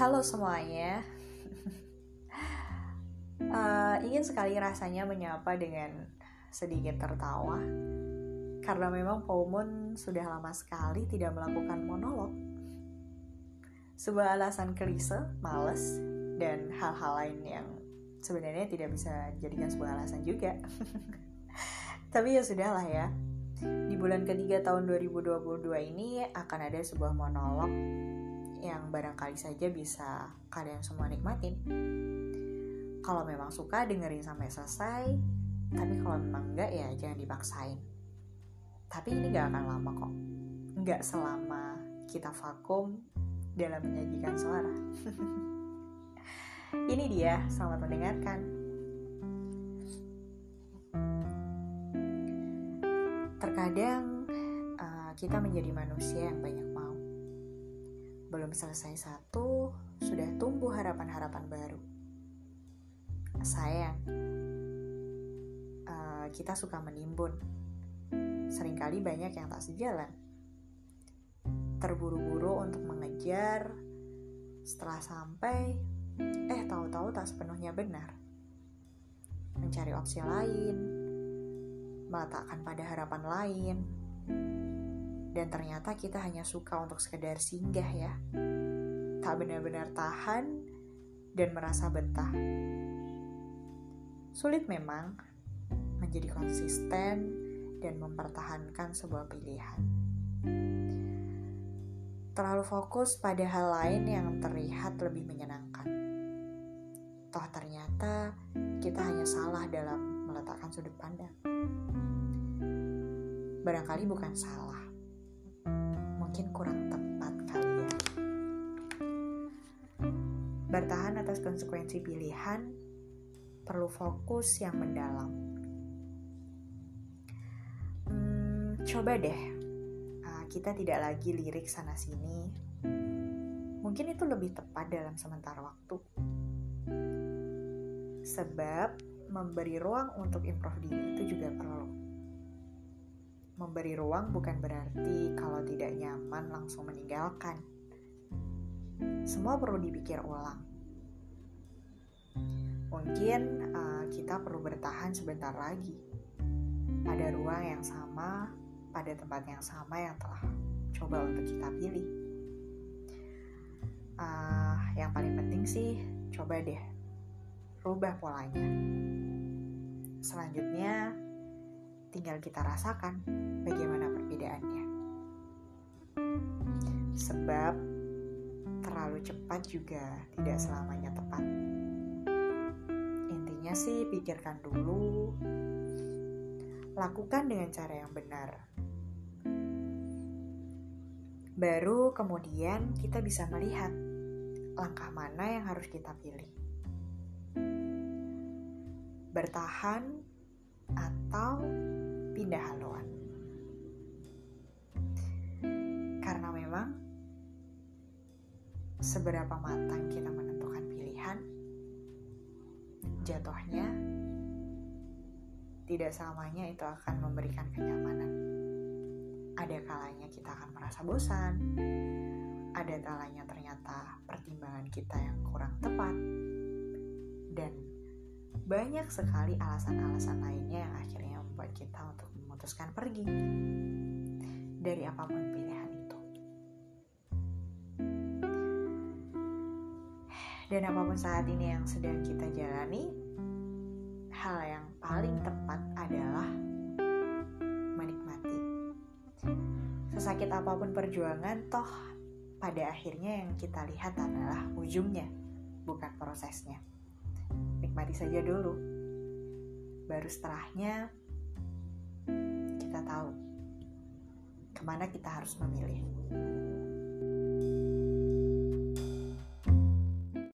Halo semuanya. uh, ingin sekali rasanya menyapa dengan sedikit tertawa karena memang Pomon sudah lama sekali tidak melakukan monolog. Sebuah alasan klise, males, dan hal-hal lain yang sebenarnya tidak bisa dijadikan sebuah alasan juga. Tapi ya sudahlah ya. Di bulan ketiga tahun 2022 ini akan ada sebuah monolog yang barangkali saja bisa kalian semua nikmatin. Kalau memang suka dengerin sampai selesai, tapi kalau memang enggak ya jangan dipaksain. Tapi ini gak akan lama kok. Nggak selama kita vakum dalam menyajikan suara. ini dia, selamat mendengarkan. Terkadang uh, kita menjadi manusia yang banyak. Belum selesai satu, sudah tumbuh harapan-harapan baru. Sayang, uh, kita suka menimbun. Seringkali banyak yang tak sejalan. Terburu-buru untuk mengejar, setelah sampai, eh tahu-tahu tak sepenuhnya benar. Mencari opsi lain, meletakkan pada harapan lain. Dan ternyata kita hanya suka untuk sekedar singgah ya. Tak benar-benar tahan dan merasa betah. Sulit memang menjadi konsisten dan mempertahankan sebuah pilihan. Terlalu fokus pada hal lain yang terlihat lebih menyenangkan. Toh ternyata kita hanya salah dalam meletakkan sudut pandang barangkali bukan salah. Bertahan atas konsekuensi pilihan perlu fokus yang mendalam. Hmm, coba deh, uh, kita tidak lagi lirik sana-sini. Mungkin itu lebih tepat dalam sementara waktu. Sebab memberi ruang untuk improv diri itu juga perlu Memberi ruang bukan berarti kalau tidak nyaman langsung meninggalkan. Semua perlu dipikir ulang. Mungkin uh, kita perlu bertahan sebentar lagi pada ruang yang sama, pada tempat yang sama yang telah coba untuk kita pilih. Uh, yang paling penting sih, coba deh rubah polanya. Selanjutnya, tinggal kita rasakan bagaimana perbedaannya. Sebab terlalu cepat juga tidak selamanya tepat. Intinya sih pikirkan dulu, lakukan dengan cara yang benar. Baru kemudian kita bisa melihat langkah mana yang harus kita pilih. Bertahan atau seberapa matang kita menentukan pilihan, jatuhnya tidak selamanya itu akan memberikan kenyamanan. Ada kalanya kita akan merasa bosan, ada kalanya ternyata pertimbangan kita yang kurang tepat, dan banyak sekali alasan-alasan lainnya yang akhirnya membuat kita untuk memutuskan pergi dari apa pun pilihan Dan apa pun saat ini yang sedang kita jalani, hal yang paling tepat adalah menikmati. Sesakit apa pun perjuangan, toh pada akhirnya yang kita lihat adalah ujungnya, bukan prosesnya nikmati saja dulu. Baru setelahnya kita tahu ke mana kita harus memilih.